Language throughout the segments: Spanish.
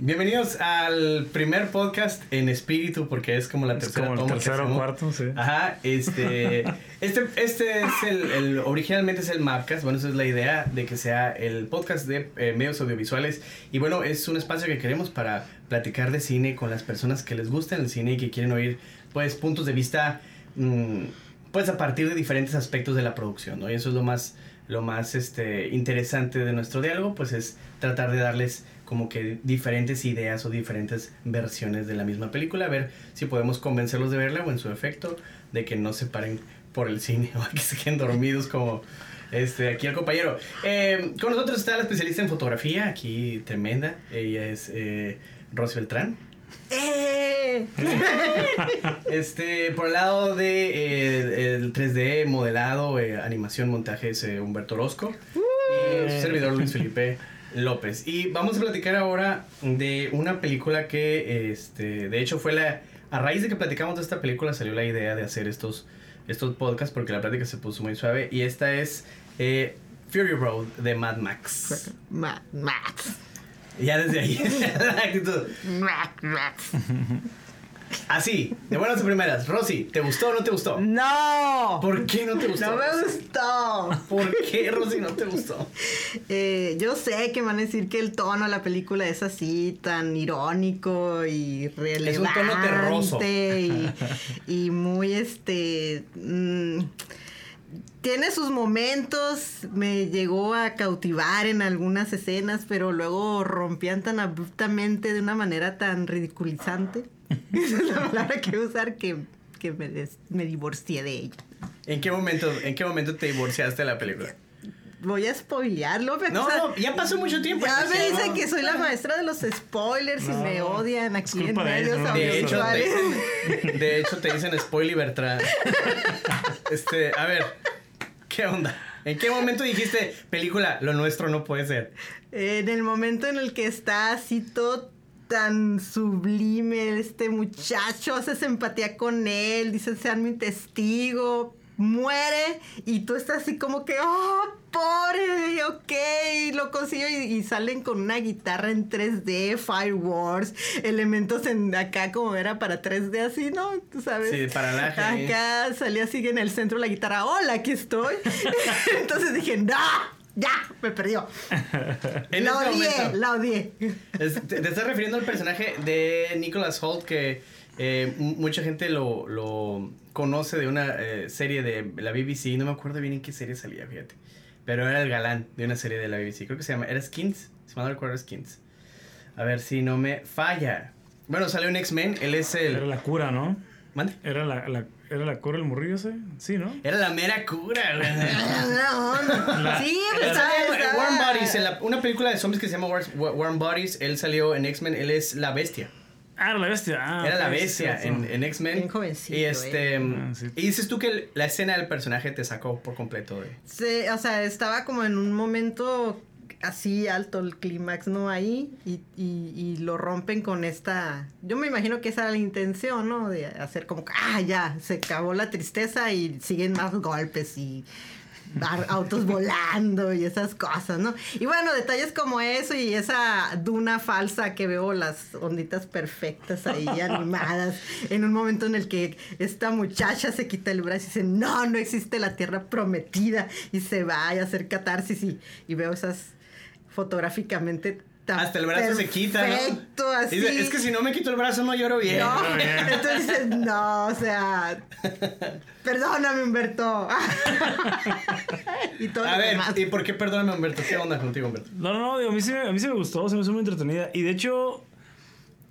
Bienvenidos al primer podcast en espíritu, porque es como la Es tercera como el tercero o cuarto, sí. Ajá, este, este, este es el, el- originalmente es el Mapcast, bueno, esa es la idea de que sea el podcast de eh, medios audiovisuales y bueno, es un espacio que queremos para platicar de cine con las personas que les gusta el cine y que quieren oír, pues, puntos de vista, mm, pues, a partir de diferentes aspectos de la producción, ¿no? Y eso es lo más, lo más, este, interesante de nuestro diálogo, pues, es tratar de darles como que diferentes ideas o diferentes versiones de la misma película, a ver si podemos convencerlos de verla o en su efecto de que no se paren por el cine o que se queden dormidos como este aquí el compañero. Eh, con nosotros está la especialista en fotografía, aquí tremenda, ella es eh, Rosy Beltrán. ¡Eh! Este, por el lado de eh, el 3D, modelado, eh, animación, montaje es eh, Humberto Orozco. Y su servidor Luis Felipe López. Y vamos a platicar ahora de una película que, este, de hecho fue la... A raíz de que platicamos de esta película salió la idea de hacer estos, estos podcasts porque la plática se puso muy suave. Y esta es eh, Fury Road de Mad Max. Ma- Max. Ya desde ahí, la actitud. Max, Max. Así, de buenas a primeras. Rosy, ¿te gustó o no te gustó? ¡No! ¿Por qué no te gustó? No me gustó. ¿Por qué, Rosy, no te gustó? Eh, yo sé que van a decir que el tono de la película es así, tan irónico y relevante. Es un tono terroso. Y, y muy este. mm, tiene sus momentos, me llegó a cautivar en algunas escenas, pero luego rompían tan abruptamente de una manera tan ridiculizante. Esa es la palabra que usar que, que me, des- me divorcié de ella. ¿En qué momento, en qué momento te divorciaste de la película? Voy a spoilearlo. me No, ya pasó mucho tiempo. Ya me no. dicen que soy la maestra de los spoilers y me odian aquí en medios ¿no? De hecho, te de hecho, te dicen spoiler Bertrand. Este, a ver, ¿qué onda? ¿En qué momento dijiste, película, lo nuestro no puede ser? En el momento en el que está así todo tan sublime este muchacho, haces empatía con él, dices, sean mi testigo, muere y tú estás así como que, oh, pobre, ok, lo consigo y, y salen con una guitarra en 3D, fireworks, elementos en acá como era para 3D así, ¿no? Tú sabes. Sí, paralaje ahí. Acá salía así en el centro la guitarra, hola, aquí estoy. Entonces dije, no, ya, me perdió. En la ese odié, momento. la odié. Es- te, te estás refiriendo al personaje de Nicholas Holt que eh, mucha gente lo, lo conoce de una eh, serie de la BBC. No me acuerdo bien en qué serie salía, fíjate. Pero era el galán de una serie de la BBC. Creo que se llama. Era Skins. Si mal no recuerdo, Skins. A ver si no me falla. Bueno, salió en X-Men. Él es Era el. la cura, ¿no? ¿Mande? Era la, la, era la cura el morrillo ese. Sí, ¿no? Era la mera cura, güey. No, no. La- Sí, pero estaba- Warm Bodies, en la- una película de zombies que se llama War- War- Warm Bodies. Él salió en X-Men. Él es la bestia. Ah, era la bestia. Ah, Era la bestia sí, en, en X-Men. Y este. eh. Ah. Y dices tú que el- la escena del personaje te sacó por completo de. Sí, o sea, estaba como en un momento así alto el clímax, ¿no? Ahí y, y, y lo rompen con esta... Yo me imagino que esa era la intención, ¿no? De hacer como, que, ah, ya, se acabó la tristeza y siguen más golpes y autos volando y esas cosas, ¿no? Y bueno, detalles como eso y esa duna falsa que veo las onditas perfectas ahí animadas en un momento en el que esta muchacha se quita el brazo y dice, no, no existe la tierra prometida y se va a hacer catarsis y, y veo esas fotográficamente Hasta el brazo se quita, ¿no? Perfecto, así. Dice, es que si no me quito el brazo no lloro bien. No, bien. entonces dices, no, o sea, perdóname, Humberto. y todo A lo ver, demás. ¿y por qué perdóname, Humberto? ¿Qué onda contigo, Humberto? No, no, no, digo, a mí sí, me- a mí sí me gustó, se me hizo muy entretenida. Y de hecho,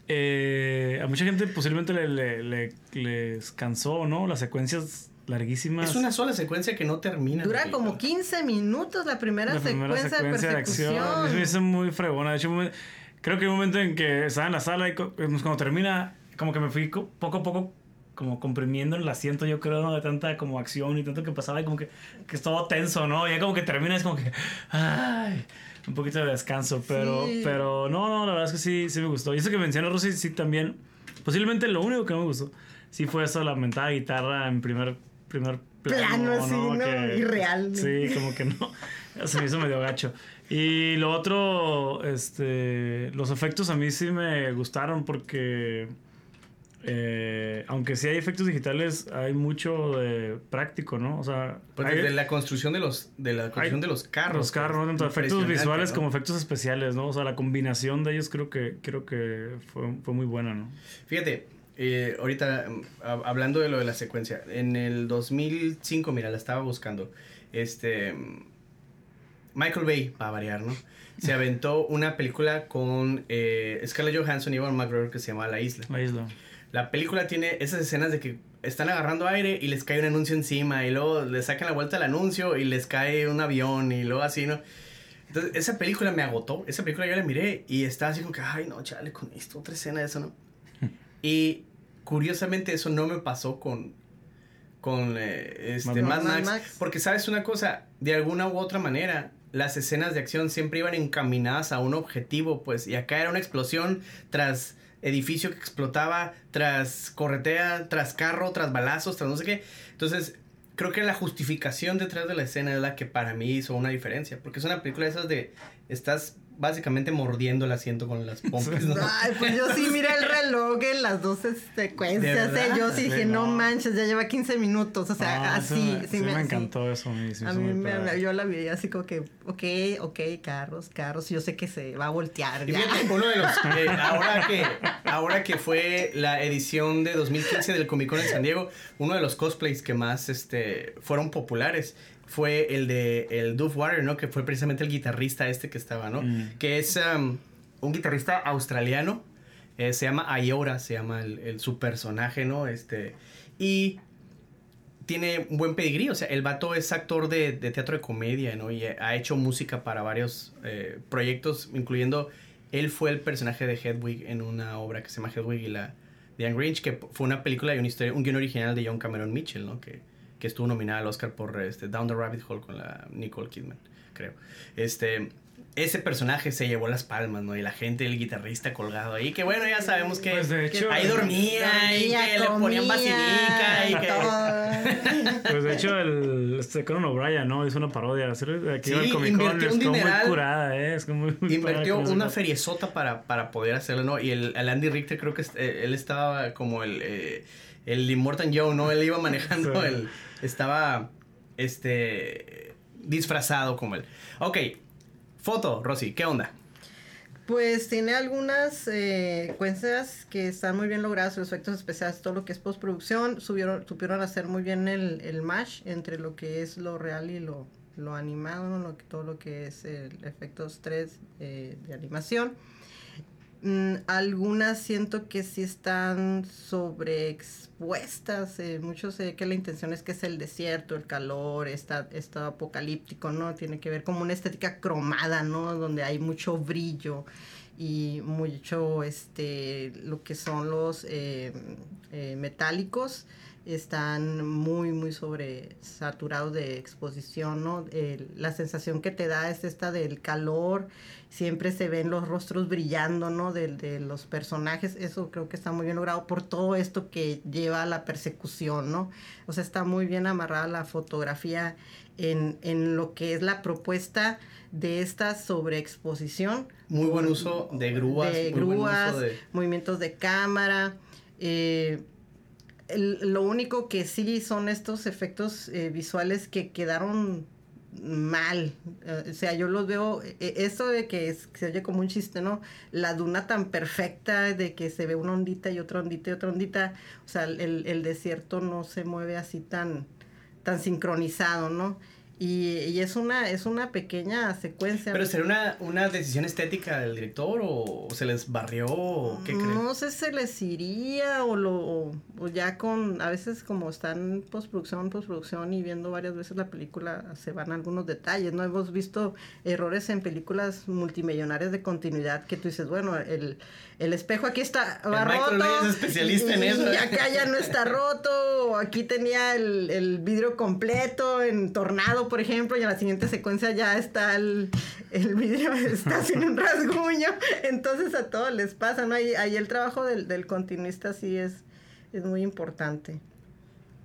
eh, a mucha gente posiblemente le, le- le- les cansó, ¿no? Las secuencias larguísimas. Es una sola secuencia que no termina. Dura como película. 15 minutos la primera, la primera secuencia, secuencia de de acción. persecución. Se me hizo muy fregona. De hecho, creo que hay un momento en que estaba en la sala y co- pues, cuando termina, como que me fui co- poco a poco como comprimiendo el asiento, yo creo, ¿no? de tanta como acción y tanto que pasaba y como que, que es todo tenso, ¿no? Y ya como que termina es como que, ay, un poquito de descanso, pero, Sí. pero no, no, la verdad es que sí, sí me gustó. Y eso que menciona Rosy, sí también, posiblemente lo único que no me gustó, sí fue eso, la mentada guitarra en primer primer plano, así, ¿no? Que- Irreal. Sí, como que no. Se me hizo medio gacho. Y lo otro, este, los efectos a mí sí me gustaron porque, eh, aunque sí hay efectos digitales, hay mucho de práctico, ¿no? O sea, Pues hay- desde la construcción de los, de la construcción Hay- de los carros. los carros, pues, tanto efectos visuales ¿no? como efectos especiales, ¿no? O sea, la combinación de ellos creo que, creo que fue, fue muy buena, ¿no? Fíjate, eh, ahorita hab- hablando de lo de la secuencia, en el 2005, mira, la estaba buscando, este, Michael Bay, para variar, ¿no? Se aventó una película con eh, Scarlett Johansson y Ewan McGregor que se llama La Isla. La isla. La película tiene esas escenas de que están agarrando aire y les cae un anuncio encima y luego le sacan la vuelta al anuncio y les cae un avión y luego así, ¿no? Entonces, esa película me agotó. Esa película yo la miré y estaba así como que, ay, no, chale, con esto, otra escena de eso, ¿no? Y curiosamente eso no me pasó con, con eh, este, Mad Mad Max. Max. Porque, ¿sabes una cosa? De alguna u otra manera, las escenas de acción siempre iban encaminadas a un objetivo, pues, y acá era una explosión tras edificio que explotaba, tras corretea, tras carro, tras balazos, tras no sé qué. Entonces, creo que la justificación detrás de la escena es la que para mí hizo una diferencia, porque es una película de esas de estás básicamente mordiendo el asiento con las pompas, ¿no? Ay, pues yo sí miré el reloj en las dos secuencias, ¿De ¿eh? Yo sí dije, no no. manches, ya lleva 15 minutos, o sea, Ah, así, sí, sí, sí me, sí. encantó eso a mí. me A mí me, yo la vi así como que, ok, ok, carros, carros, yo sé que se va a voltear Y ya. fíjate, uno de los eh, ahora que ahora que fue la edición de 2015 del Comic Con en San Diego, uno de los cosplays que más este fueron populares fue el de el Duff Water, ¿no? Que fue precisamente el guitarrista este que estaba, ¿no? Mm. Que es um, un guitarrista australiano. eh, se llama Ayora, se llama el, el- su personaje, ¿no? Este y tiene un buen pedigrí, o sea, el vato es actor de, de teatro de comedia, ¿no? Y ha hecho música para varios eh, proyectos, incluyendo, él fue el personaje de Hedwig en una obra que se llama Hedwig y la de Anne Grinch, que fue una película y una historia, un guion original de John Cameron Mitchell, ¿no? Que, que estuvo nominada al Oscar por este, Down the Rabbit Hole con la Nicole Kidman, creo. Este, ese personaje se llevó las palmas, ¿no? Y la gente, el guitarrista colgado ahí, que bueno, ya sabemos que Pues de hecho, ahí dormía, y que le ponían vacinica y que... Pues de hecho, el este Conan O'Brien, ¿no? Hizo una parodia. Aquí Sí, el Comic Con es muy dineral. curada, ¿eh? Es como muy, muy Invirtió una feriezota para, para poder hacerlo, ¿no? Y el, el Andy Richter creo que est- eh, él estaba como el, eh, el Immortan Joe, ¿no? Él iba manejando Sí. el... Estaba, este, disfrazado como él. Ok, foto, Rosy, ¿qué onda? Pues tiene algunas eh, que están muy bien logradas, los efectos especiales, todo lo que es postproducción, subieron, supieron hacer muy bien el, el match entre lo que es lo real y lo, lo animado, ¿no? Lo que- todo lo que es el efectos 3 eh, de animación. Mm, algunas siento que sí están sobreexpuestas. eh, muchos sé que la intención es que es el desierto, el calor, está, está apocalíptico, ¿no? Tiene que ver como una estética cromada, ¿no? Donde hay mucho brillo y mucho, este, lo que son los eh, eh, metálicos están muy, muy sobresaturados de exposición, ¿no? El- la sensación que te da es esta del calor, siempre se ven los rostros brillando, ¿no? De, de los personajes, eso creo que está muy bien logrado por todo esto que lleva a la persecución, ¿no? O sea, está muy bien amarrada la fotografía en, en lo que es la propuesta de esta sobreexposición. Muy buen uso de grúas. De muy buen grúas, uso de- movimientos de cámara. eh, lo único que sí son estos efectos eh, visuales que quedaron mal. Eh, o sea, yo los veo, eh, esto de que se oye como un chiste, ¿no? La duna tan perfecta de que se ve una ondita y otra ondita y otra ondita. O sea, el, el desierto no se mueve así tan, tan sincronizado, ¿no? Y, y es una, es una pequeña secuencia. Pero ¿será una, una decisión estética del director o se les barrió o qué creen? No sé si se les iría o lo o, o ya con a veces como están postproducción, postproducción y viendo varias veces la película se van algunos detalles, ¿no? Hemos visto errores en películas multimillonarias de continuidad que tú dices, bueno, el, el espejo aquí está va El roto. Es especialista y, en eso, y ¿eh? acá ya no está roto, o aquí tenía el, el vidrio completo en Por ejemplo, y en la siguiente secuencia ya está el, el vidrio, está sin un rasguño. Entonces a todos les pasa, ¿no? Ahí, ahí el trabajo del, del continuista sí es, es muy importante.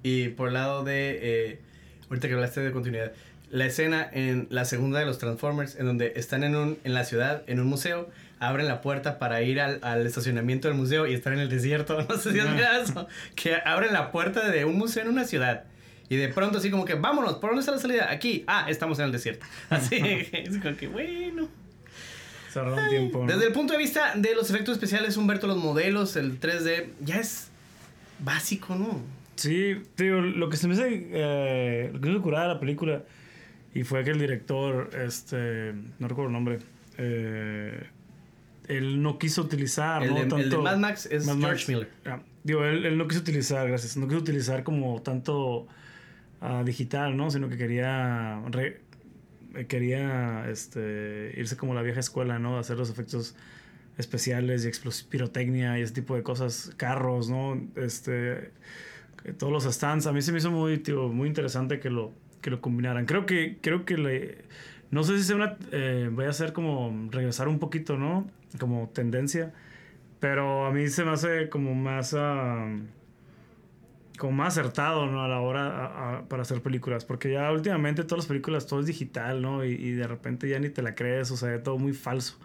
Y por el lado de, eh, ahorita que hablaste de continuidad, la escena en la segunda de los Transformers, en donde están en, un, en la ciudad, en un museo, abren la puerta para ir al, al estacionamiento del museo y están en el desierto. No sé si has mirado eso. Que abren la puerta de un museo en una ciudad. Y de pronto así como que, vámonos, ¿por dónde está la salida? Aquí. Ah, estamos en el desierto. Así, es como que, bueno. Un tiempo. ¿no? Desde el punto de vista de los efectos especiales, Humberto, los modelos, el 3D, ya es básico, ¿no? Sí, digo, lo que se me hace, eh, lo que me curar la película y fue que el director, este, no recuerdo el nombre, eh, él no quiso utilizar, El, ¿no? de, el de Tanto- Mad Max es Mad George Max. Miller. Ah, digo, él, él no quiso utilizar, gracias, no quiso utilizar como tanto digital, ¿no? Sino que quería, quería este, irse como la vieja escuela, ¿no? Hacer los efectos especiales y pirotecnia y ese tipo de cosas, carros, ¿no? Este, todos los stands. A mí se me hizo muy, muy interesante que lo, que lo combinaran. Creo que, creo que le, no sé si sea una, eh, vaya a ser como regresar un poquito, ¿no? Como tendencia. Pero a mí se me hace como más, ah, como más acertado, ¿no? A la hora a- a- para hacer películas. Porque ya últimamente todas las películas todo es digital, ¿no? Y, y de repente ya ni te la crees, o sea, todo muy falso.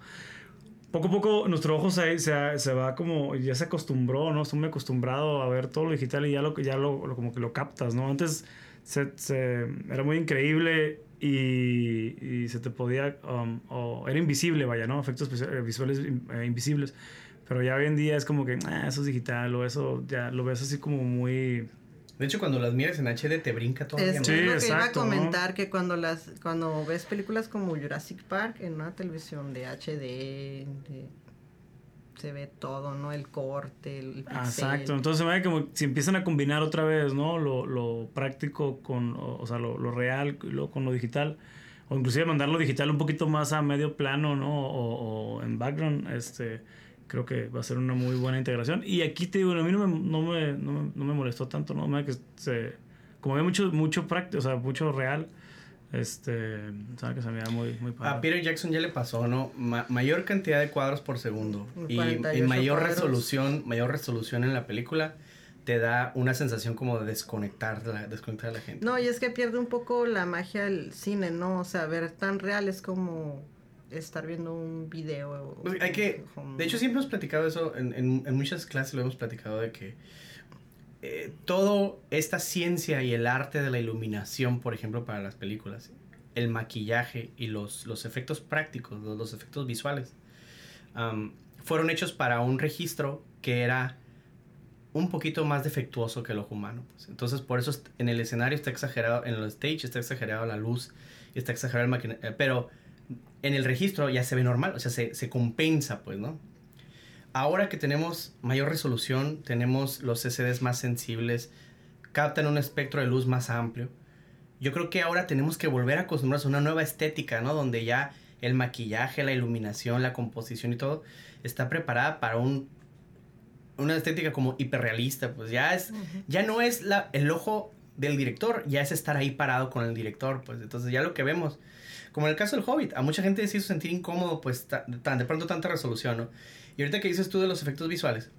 Poco a poco nuestro ojo se, se, se va como, ya se acostumbró, ¿no? Estoy muy acostumbrado a ver todo lo digital y ya lo, ya lo, lo- como que lo captas, ¿no? Antes se, se- era muy increíble y, y se te podía, um, o era invisible, vaya, ¿no? Efectos eh, visuales eh, invisibles. Pero ya hoy en día es como que, ah, eso es digital o eso ya lo ves así como muy... De hecho, cuando las miras en HD te brinca todavía Es. Sí, lo que iba a exacto, ¿no? comentar que cuando las cuando ves películas como Jurassic Park en una televisión de HD de- se ve todo, ¿no? El corte, el pixel. Ah, Exacto, entonces se me ve como si empiezan a combinar otra vez, ¿no? Lo, lo práctico con, o, o sea, lo, lo real y lo- con lo digital. O inclusive mandar lo digital un poquito más a medio plano, ¿no? O, o en background, este, creo que va a ser una muy buena integración. Y aquí te digo, a mí no me, no me, no me, no me molestó tanto, ¿no? Me que se, como había mucho, mucho práctico, o sea, mucho real, este, sabe que se me da muy, muy A padre. Peter Jackson ya le pasó, ¿no? Ma- mayor cantidad de cuadros por segundo y, 48 y mayor cuadros. resolución, mayor resolución en la película te da una sensación como de desconectar la, desconectar a la gente. No, y es que pierde un poco la magia del cine, ¿no? O sea, ver tan real es como estar viendo un video. Pues hay que, de hecho siempre hemos platicado eso, en, en, en muchas clases lo hemos platicado de que eh, todo esta ciencia y el arte de la iluminación, por ejemplo, para las películas, el maquillaje y los, los efectos prácticos, los, los efectos visuales, am, fueron hechos para un registro que era un poquito más defectuoso que el ojo humano. pues. Entonces, por eso en el escenario está exagerado, en el stage está exagerado la luz, está exagerado el maquinaria, pero en el registro ya se ve normal, o sea, se, se compensa, pues, ¿no? Ahora que tenemos mayor resolución, tenemos los CCDs más sensibles, captan un espectro de luz más amplio. Yo creo que ahora tenemos que volver a acostumbrarnos a una nueva estética, ¿no? Donde ya el maquillaje, la iluminación, la composición y todo está preparada para un una estética como hiperrealista, pues ya es ya no es la, el ojo del director, ya es estar ahí parado con el director, pues entonces ya lo que vemos, como en el caso del Hobbit, a mucha gente se hizo sentir incómodo, pues ta- tan, de pronto tanta resolución, ¿no? Y ahorita que dices tú de los efectos visuales,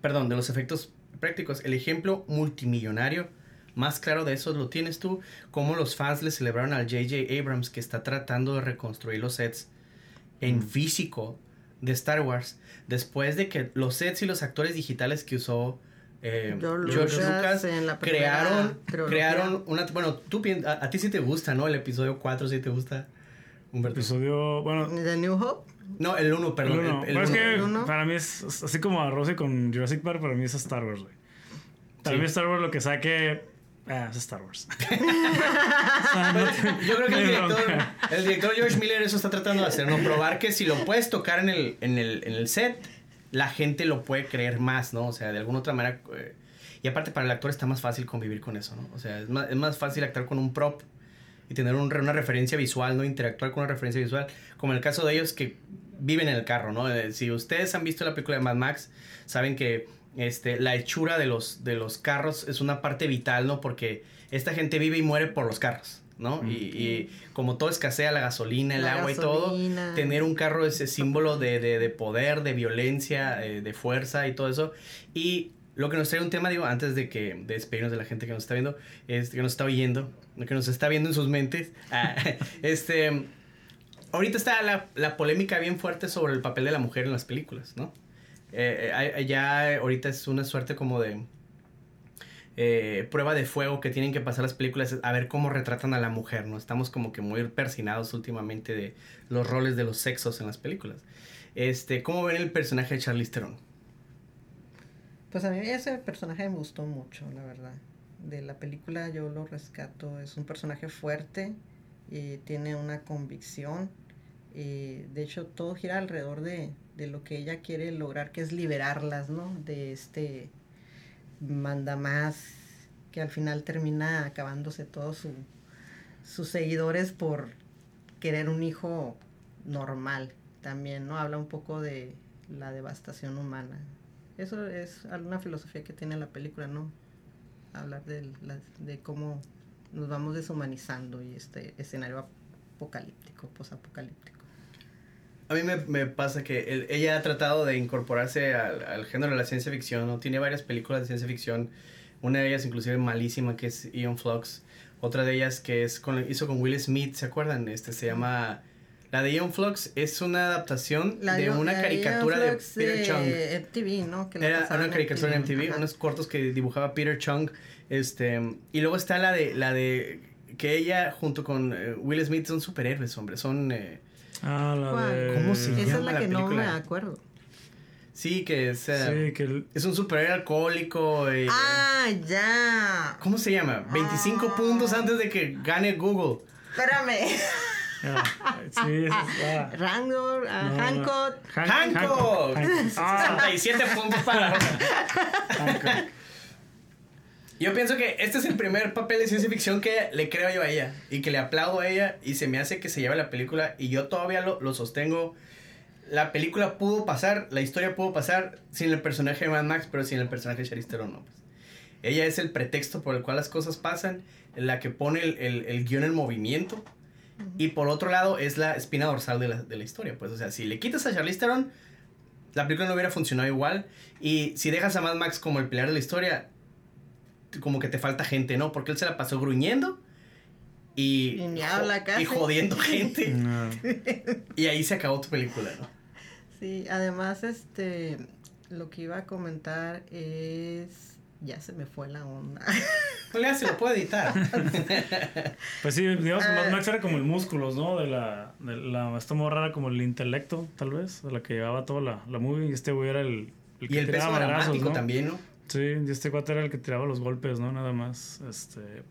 perdón, de los efectos prácticos, el ejemplo multimillonario más claro de eso lo tienes tú, como los fans le celebraron al J.J. Abrams que está tratando de reconstruir los sets en físico de Star Wars, después de que los sets y los actores digitales que usó eh, George George Lucas Lucas en la primera crearon, trilogía. crearon una... Bueno, tú a, a ti sí te gusta, ¿no? El episodio 4 sí te gusta, Humberto. Episodio, bueno, The New Hope. No, el 1, perdón. el uno. el- es que ¿El uno? para mí es así como a Rosy con Jurassic Park, para mí es Star Wars, güey. Para Sí. mí Star Wars lo que saque, ah, es Star Wars. Yo creo que el director, el director George Miller eso está tratando de hacer, ¿no? Probar que si lo puedes tocar en el, en el, en el set, la gente lo puede creer más, ¿no? O sea, de alguna otra manera... eh, y aparte para el actor está más fácil convivir con eso, ¿no? O sea, es más, es más fácil actuar con un prop y tener una referencia visual, ¿no? Interactuar con una referencia visual, como en el caso de ellos que viven en el carro, ¿no? Eh, Si ustedes han visto la película de Mad Max, saben que este, la hechura de los, de los carros es una parte vital, ¿no? Porque esta gente vive y muere por los carros, ¿no? Y, y como todo escasea, la gasolina, el La agua y todo, tener un carro es ese símbolo de, de, de poder, de violencia, eh, de fuerza y todo eso. Y lo que nos trae un tema, digo, antes de que de despedirnos de la gente que nos está viendo, es que nos está oyendo, que nos está viendo en sus mentes. Ah, este, ahorita está la, la, polémica bien fuerte sobre el papel de la mujer en las películas, ¿no? Eh, eh ya ahorita es una suerte como de eh, prueba de fuego que tienen que pasar las películas a ver cómo retratan a la mujer, ¿no? Estamos como que muy persinados últimamente de los roles de los sexos en las películas. Este, ¿cómo ven el personaje de Charlize Theron? Pues a mí ese personaje me gustó mucho, la verdad. De la película yo lo rescato, es un personaje fuerte y tiene una convicción. De hecho todo gira alrededor de, de lo que ella quiere lograr, que es liberarlas, ¿no? De este manda más que al final termina acabándose todos sus seguidores por querer un hijo normal también, ¿no? Habla un poco de la devastación humana. Eso es alguna filosofía que tiene la película, ¿no? Hablar de, de cómo nos vamos deshumanizando y este escenario apocalíptico, posapocalíptico. A mí me, me pasa que ella ha tratado de incorporarse al, al, género de la ciencia ficción, ¿no? Tiene varias películas de ciencia ficción, una de ellas inclusive malísima que es Ion Flux, otra de ellas que es con, hizo con Will Smith, ¿se acuerdan? Este se llama... La de Ion Flux es una adaptación de una caricatura de Peter Chung. MTV, ¿no? Que Era una caricatura en MTV, unos cortos que dibujaba Peter Chung. Este, y luego está la de la de que ella junto con eh, Will Smith son superhéroes, hombre, son eh, Ah, la de... ¿Cómo se llama Esa es la, que no me acuerdo. Sí, que es, sí, que es un superhéroe alcohólico. Y, ah, ya. ¿Cómo se llama? 25 ah. puntos antes de que gane Google. Espérame. Ah, sí, es, ah. Rangor, uh, Hancock. Hancock. Hancock. 67 puntos para Hancock. Yo pienso que este es el primer papel de ciencia ficción que le creo yo a ella y que le aplaudo a ella y se me hace que se lleve la película y yo todavía lo, lo sostengo. La película pudo pasar, la historia pudo pasar sin el personaje de Mad Max, pero sin el personaje de Charlize Theron no. Pues. Ella es el pretexto por el cual las cosas pasan, la que pone el, el, el guion en movimiento. Y por otro lado es la espina dorsal de la, de la historia. Pues, o sea, si le quitas a Charlize Theron, la película no hubiera funcionado igual. Y si dejas a Mad Max como el pilar de la historia, como que te falta gente, ¿no? Porque él se la pasó gruñendo y, y, jodiendo gente. y ahí se acabó tu película, ¿no? Sí, además, este, lo que iba a comentar es, ya se me fue la onda. No le se lo puede editar. pues sí, digamos Max era como el músculos, ¿no? De la, de la, esta rara como el intelecto, tal vez, de la que llevaba toda la, la movie, y este güey era el, el que y el peso dramático ¿no? también, ¿no? Sí, este cuate era el que tiraba los golpes, ¿no? Nada más. Este.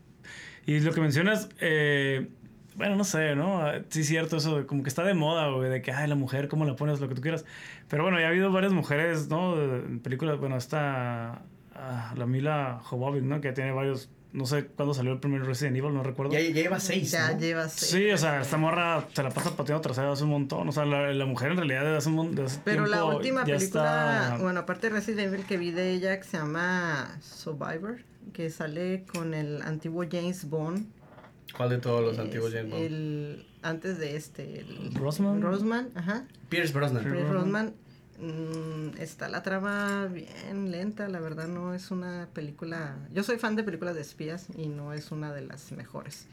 Y lo que mencionas, eh, bueno, no sé, ¿no? Sí, es cierto, eso, como que está de moda, güey, de que, ay, la mujer, ¿cómo la pones? Lo que tú quieras. Pero bueno, ya ha habido varias mujeres, ¿no? En películas, bueno, está ah, la Mila Jovovich, ¿no? Que tiene varios no sé cuándo salió el primer Resident Evil, no recuerdo. Ya, lleva seis. Ya lleva seis. Sí, o sea, esta morra se la pasa pateando trasera hace un montón. O sea, la, la mujer en realidad hace un montón. Pero la última película, bueno, aparte de Resident Evil que vi de ella, que se llama Survivor, que sale con el antiguo James Bond. ¿Cuál de todos los antiguos James Bond? El, antes de este. El, Rosman. Rosman, ajá. Pierce Brosnan. Pierce Brosnan. Mm, está la trama bien lenta, la verdad no es una película... Yo soy fan de películas de espías y no es una de las mejores.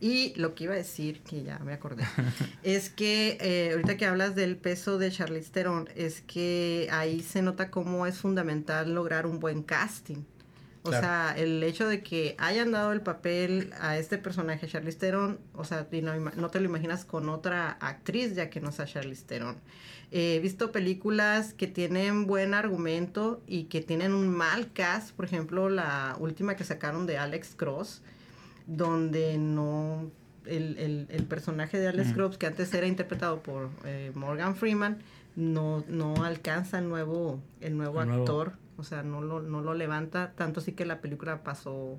Y lo que iba a decir, que ya me acordé, es que eh, ahorita que hablas del peso de Charlize Theron, es que ahí se nota cómo es fundamental lograr un buen casting. O sea, el hecho de que hayan dado el papel a este personaje, Charlize Theron, o sea, no, no, te lo imaginas con otra actriz ya que no sea Charlize Theron. he visto películas que tienen buen argumento y que tienen un mal cast, por ejemplo, la última que sacaron de Alex Cross, donde no... El, el, personaje de Alex Cross, que antes era interpretado por eh, Morgan Freeman, no, no alcanza el nuevo, el nuevo actor o sea, no lo, no lo levanta, tanto así que la película pasó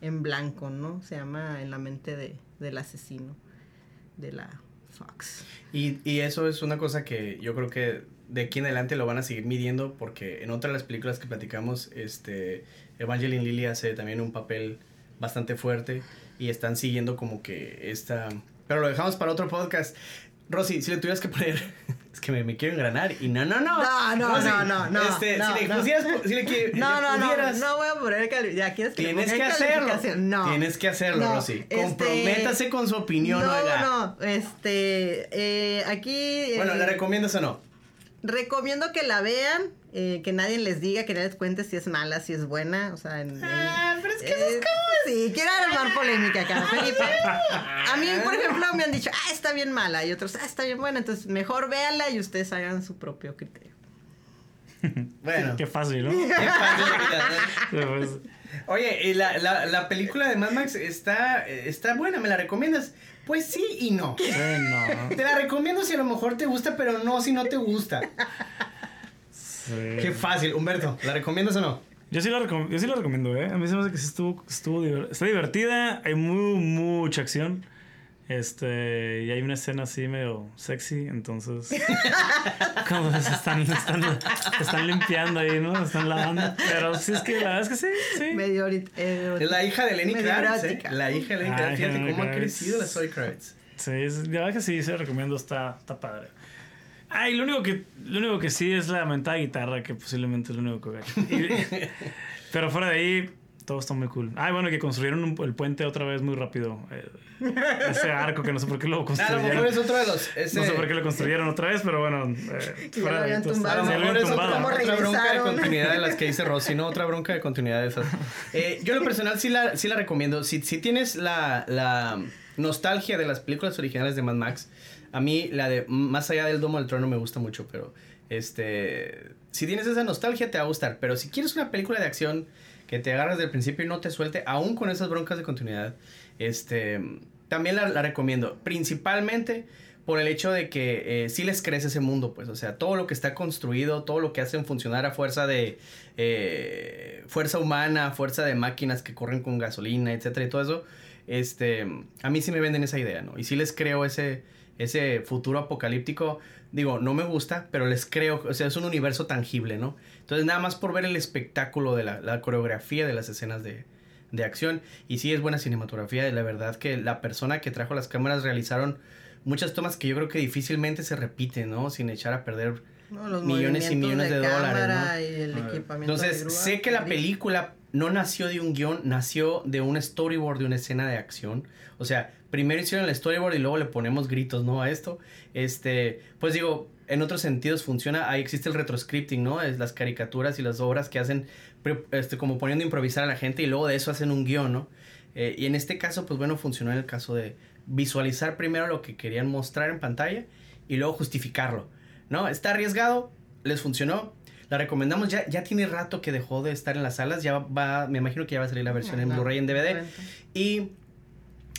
en blanco, ¿no? Se llama En la mente de, del asesino de la Fox. Y, y eso es una cosa que yo creo que de aquí en adelante lo van a seguir midiendo porque en otras de las películas que platicamos, este, Evangeline Lilly hace también un papel bastante fuerte y están siguiendo como que esta... Pero lo dejamos para otro podcast. Rosy, si le tuvieras que poner. Es que me, me quiero engranar y no, no, no. No, no, Rosy, no, no, no, Este, no, si le no. pusieras. Si le, que- No, le no, no, pudieras- no voy a poner cali- Ya quieres que le Tienes ponga que hacerlo. calificación? No. Tienes que hacerlo, No, Rosy. este- Comprométase con su opinión, no, oiga. no, este, eh, aquí... Bueno, eh, ¿la recomiendas o no? Recomiendo que la vean, eh, que nadie les diga, que nadie les cuente si es mala, si es buena, o sea, en... en- Ah, pero es que eso es eh, Sí, quiero armar polémica acá, Felipe. A mí, por ejemplo, me han dicho, ah, está bien mala, y otros, ah, está bien buena, entonces mejor véanla y ustedes hagan su propio criterio. Bueno. Qué fácil, ¿no? Qué fácil. Pues, Oye, y la, la, la película de Mad Max está, está buena, ¿me la recomiendas? Pues sí y no. no. Te la recomiendo si a lo mejor te gusta, pero no si no te gusta. Sí. Qué fácil, Humberto, ¿la recomiendas o no? Yo sí, recom- yo sí la recomiendo, ¿eh? A mí se me hace que sí estuvo, estuvo diver- está divertida, hay muy, mucha acción. Este, y hay una escena así medio sexy, entonces. como se están, están, están limpiando ahí, ¿no? Están lavando. Pero sí, es que la verdad es que sí, sí. Medio Es la hija de Lenny Kravitz, ¿eh? La hija de Lenny Ah, Kravitz. Fíjate cómo ha crecido la Zoe Kravitz. Sí, es- la verdad que sí, se lo recomiendo, está, está padre. Ay, lo único que, lo único que sí es la mentada guitarra, que posiblemente es lo único que gacho. Pero fuera de ahí, todo está muy cool. Ay, bueno, que construyeron un- el puente otra vez muy rápido. Eh, ese arco que no sé por qué lo A lo construyeron. mejor es otro de los. ese- No sé por qué lo construyeron otra vez, pero bueno. Eh, Ya fuera lo de habían tumbado. A lo lo mejor es otra, tumbado. ¿Cómo otra bronca de continuidad de las que dice Rossi, ¿no? Otra bronca de continuidad de esas. Eh, yo, lo personal, sí la, sí la recomiendo. Si, si tienes la, la nostalgia de las películas originales de Mad Max, a mí la de Más allá del Domo del Trono me gusta mucho, pero este. Si tienes esa nostalgia, te va a gustar. Pero si quieres una película de acción que te agarras del principio y no te suelte, aún con esas broncas de continuidad, este. También la, recomiendo. Principalmente por el hecho de que eh, sí les crece ese mundo, pues, o sea, todo lo que está construido, todo lo que hacen funcionar a fuerza de eh, fuerza humana, fuerza de máquinas que corren con gasolina, etcétera, y todo eso, este, a mí sí me venden esa idea, ¿no? Y sí les creo ese, ese futuro apocalíptico, digo, no me gusta, pero les creo, o sea, es un universo tangible, ¿no? Entonces, nada más por ver el espectáculo de la, la coreografía de las escenas de, de acción. Y sí es buena cinematografía. La verdad que la persona que trajo las cámaras realizaron muchas tomas que yo creo que difícilmente se repiten, ¿no? Sin echar a perder. No, los Millones y millones de dólares, cámara ¿no? y el A ver. equipamiento Entonces, de grúa. sé que la película no nació de un guion, nació de un storyboard de una escena de acción. O sea, primero hicieron el storyboard y luego le ponemos gritos, ¿no? A esto. Este, pues digo, en otros sentidos funciona. Ahí existe el retroscripting, ¿no? Es las caricaturas y las obras que hacen, este, como poniendo a improvisar a la gente y luego de eso hacen un guion, ¿no? Eh, y en este caso, pues bueno, funcionó en el caso de visualizar primero lo que querían mostrar en pantalla y luego justificarlo, ¿no? Está arriesgado, les funcionó. La recomendamos, ya, ya tiene rato que dejó de estar en las salas, ya va, me imagino que ya va a salir la versión en. Blu-ray en DVD. Y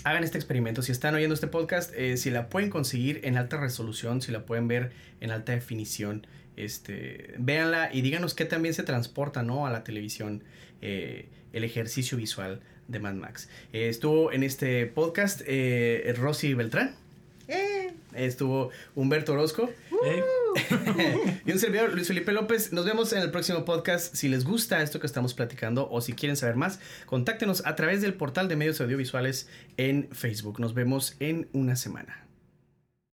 hagan este experimento. Si están oyendo este podcast, eh, si la pueden conseguir en alta resolución, si la pueden ver en alta definición, este, véanla y díganos qué también se transporta, ¿no? A la televisión, eh, el ejercicio visual de Mad Max. Eh, estuvo en este podcast Rosy Beltrán, Eh, estuvo Humberto Orozco Eh, y un servidor, Luis Felipe López. Nos vemos en el próximo podcast. Si les gusta esto que estamos platicando o si quieren saber más, contáctenos a través del portal de medios audiovisuales en Facebook. Nos vemos en una semana.